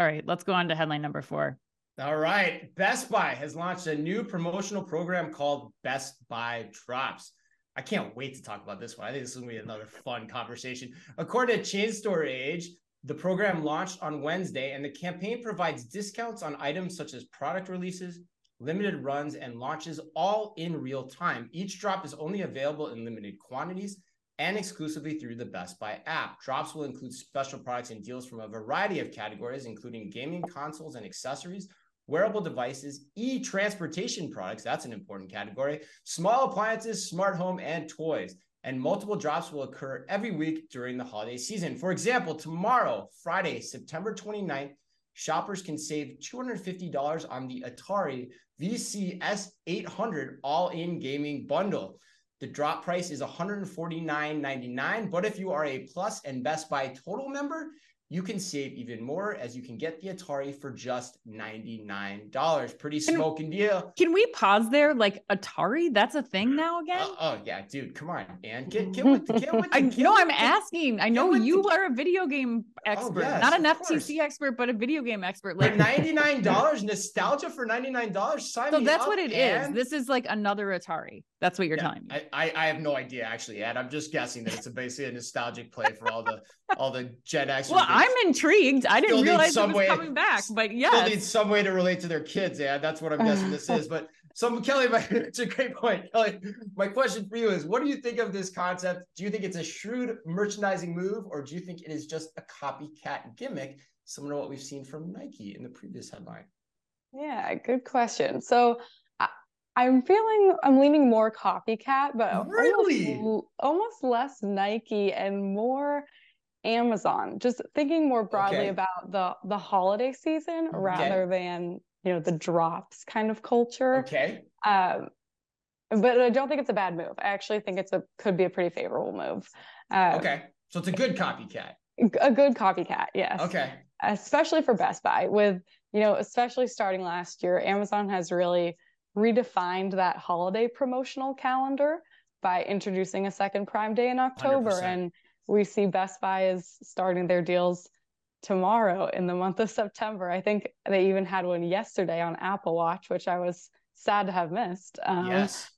All right, let's go on to headline number four. All right. Best Buy has launched a new promotional program called Best Buy Drops. I can't wait to talk about this one. I think this is going to be another fun conversation. According to Chain Store Age, the program launched on Wednesday, and the campaign provides discounts on items such as product releases, limited runs, and launches all in real time. Each drop is only available in limited quantities and exclusively through the Best Buy app. Drops will include special products and deals from a variety of categories, including gaming consoles and accessories, wearable devices, e transportation products, that's an important category, small appliances, smart home, and toys. And multiple drops will occur every week during the holiday season. For example, tomorrow, Friday, September 29th, shoppers can save $250 on the Atari VCS 800 all in gaming bundle. The drop price is $149.99. But if you are a Plus and Best Buy Total member, you can save even more as you can get the Atari for just $99. Pretty smoking deal. Can we pause there? Like Atari, that's a thing now again? Uh, oh yeah, dude, come on, man. Get get with the, get with the, I get know with I'm the- asking. I know you the- are a video game expert, yes, not an FTC course. expert, but a video game expert. Like $99, nostalgia for $99. Sign so that's what it is. This is like another Atari. That's what you're Yeah, telling me. I, I I have no idea actually, Ed. I'm just guessing that it's a basically a nostalgic play for all the all the Gen X. well, I'm intrigued. I didn't need realize it was way- coming back, but yeah, still yes. need some way to relate to their kids, Ed. That's what I'm guessing this is. But so Kelly, my, it's a great point. Kelly, my question for you is what do you think of this concept? Do you think it's a shrewd merchandising move, or do you think it is just a copycat gimmick, similar to what we've seen from Nike in the previous headline? Yeah, good question. So I, I'm feeling I'm leaning more copycat, but almost Really? l- almost less Nike and more Amazon. Just thinking more broadly Okay. about the the holiday season rather than you know the drops kind of culture. Okay. Um, but I don't think it's a bad move. I actually think it's a could be a pretty favorable move. Uh, Okay. So it's a good copycat. a good copycat, yes Okay. especially for Best Buy with, you know, especially starting last year, Amazon has really redefined that holiday promotional calendar by introducing a second Prime Day in October. 100%. And we see Best Buy is starting their deals tomorrow in the month of September. I think they even had one yesterday on Apple Watch, which I was sad to have missed. Um, yes.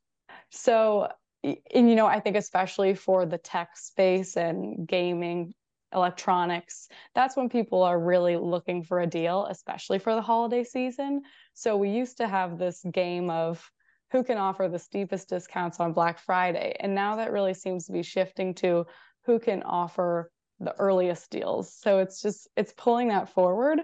so, and you know, I think especially for the tech space and gaming, electronics, that's when people are really looking for a deal, especially for the holiday season. So, we used to have this game of who can offer the steepest discounts on Black Friday. And now that really seems to be shifting to who can offer the earliest deals. So, it's just, it's pulling that forward.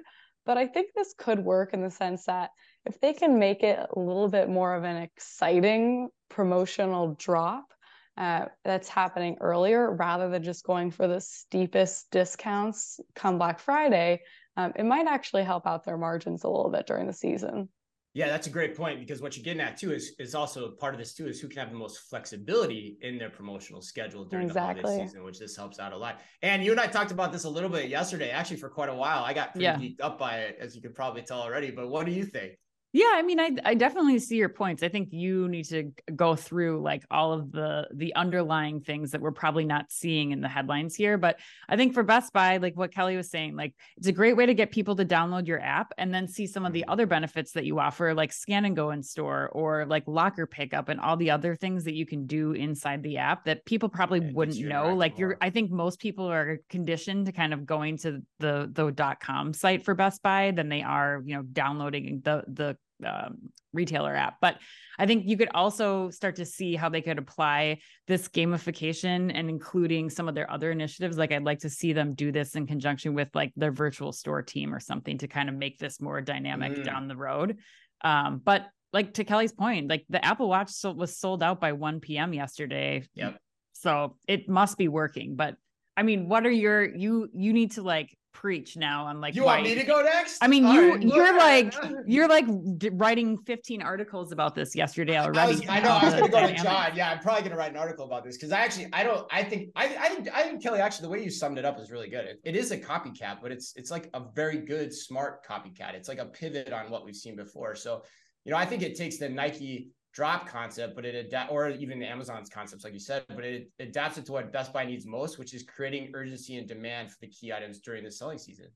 But I think this could work in the sense that if they can make it a little bit more of an exciting promotional drop uh, that's happening earlier rather than just going for the steepest discounts come Black Friday, um, it might actually help out their margins a little bit during the season. Yeah, that's a great point because what you're getting at too is is also part of this too is who can have the most flexibility in their promotional schedule during the Exactly. holiday season, which this helps out a lot. And you and I talked about this a little bit yesterday, actually for quite a while. I got pretty Yeah. geeked up by it, as you can probably tell already. But what do you think? Yeah, I mean, I I definitely see your points. I think you need to go through like all of the the underlying things that we're probably not seeing in the headlines here. But I think for Best Buy, like what Kelly was saying, like it's a great way to get people to download your app and then see some of the other benefits that you offer, like scan and go in store or like locker pickup and all the other things that you can do inside the app that people probably Yeah, wouldn't know. Like you're. I think most people are conditioned to kind of going to the the dot com site for Best Buy than they are, you know, downloading the the um, retailer app. But I think you could also start to see how they could apply this gamification and including some of their other initiatives. Like I'd like to see them do this in conjunction with like their virtual store team or something to kind of make this more dynamic Mm. down the road. Um, but like to Kelly's point, like the Apple Watch was sold out by 1 p.m. yesterday. Yep. So it must be working. But I mean, what are your you you need to like preach now on like you want me to go next? I mean, All you right, you're like you're like writing 15 articles about this yesterday already. I, was, I know. I was going to go to. John. Yeah, I'm probably going to write an article about this because I actually, I don't, I think, I, I, think- I think Kelly, actually, the way you summed it up is really good. It, it is a copycat, but it's, it's like a very good, smart copycat. It's like a pivot on what we've seen before. So, you know, I think it takes the Nike drop concept, but it adapt, or even Amazon's concepts, like you said, but it adapts it to what Best Buy needs most, which is creating urgency and demand for the key items during the selling season.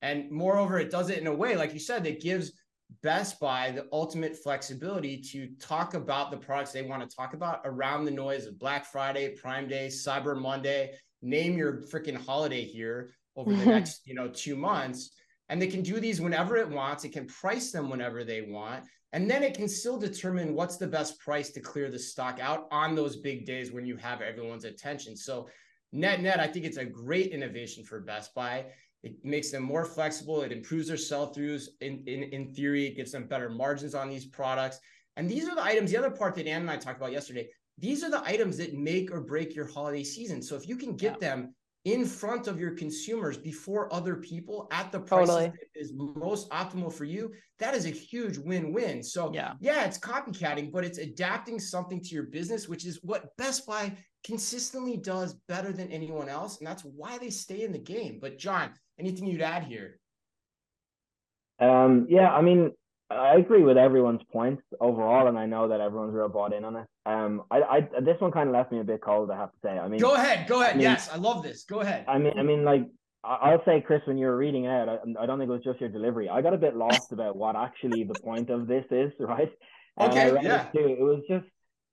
And moreover, it does it in a way, like you said, that gives Best Buy the ultimate flexibility to talk about the products they want to talk about around the noise of Black Friday, Prime Day, Cyber Monday. Name your freaking holiday here over the mm-hmm. next, you know, two months. And they can do these whenever it wants. It can price them whenever they want. And then it can still determine what's the best price to clear the stock out on those big days when you have everyone's attention. So, net, net, I think it's a great innovation for Best Buy. It makes them more flexible. It improves their sell throughs. In, in, in theory, it gives them better margins on these products. And these are the items, the other part that Anne and I talked about yesterday, these are the items that make or break your holiday season. So if you can get yeah. them in front of your consumers before other people at the price totally. that is most optimal for you, that is a huge win-win. So yeah. yeah, it's copycatting, but it's adapting something to your business, which is what Best Buy consistently does better than anyone else. And that's why they stay in the game. But John, anything you'd add here? Um, yeah, I mean, I agree with everyone's points overall, and I know that everyone's real bought in on it. Um, I, I this one kind of left me a bit cold. I have to say. I mean, go ahead, go ahead. I mean, yes, I love this. Go ahead. I mean, I mean, like I'll say, Chris, when you were reading it out, I, I don't think it was just your delivery. I got a bit lost about what actually the point of this is, right? Okay, yeah. It, it was just.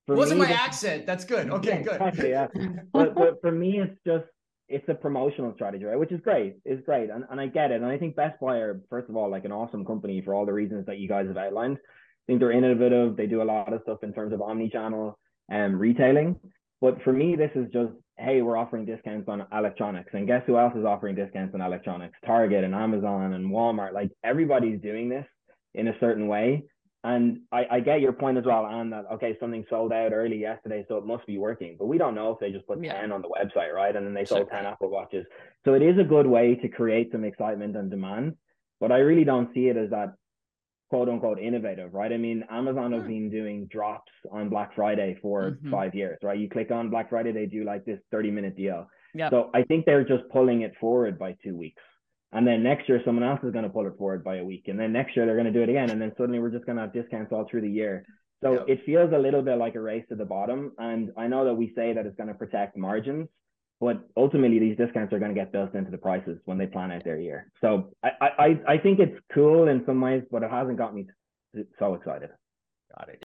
For it wasn't me, my accent. That's good. Okay, yeah, good. Exactly, yeah. but, but for me, it's just it's a promotional strategy, right? Which is great. It's great. And, and I get it. And I think Best Buy are, first of all, like an awesome company for all the reasons that you guys have outlined. I think they're innovative. They do a lot of stuff in terms of omni-channel um, retailing. But for me, this is just, hey, we're offering discounts on electronics. And guess who else is offering discounts on electronics? Target and Amazon and Walmart. Like everybody's doing this in a certain way. And I, I get your point as well, and that okay, something sold out early yesterday, so it must be working. But we don't know if they just put yeah. 10 on the website, right? And then they sold 10 Apple Watches. So it is a good way to create some excitement and demand. But I really don't see it as that quote unquote innovative, right? I mean, Amazon have hmm. been doing drops on Black Friday for mm-hmm. five years, right? You click on Black Friday, they do like this 30 minute deal. Yep. So I think they're just pulling it forward by two weeks. And then next year, someone else is going to pull it forward by a week. And then next year, they're going to do it again. And then suddenly, we're just going to have discounts all through the year. So yep. it feels a little bit like a race to the bottom. And I know that we say that it's going to protect margins, but ultimately, these discounts are going to get built into the prices when they plan out their year. So I, I, I think it's cool in some ways, but it hasn't got me so excited. Got it.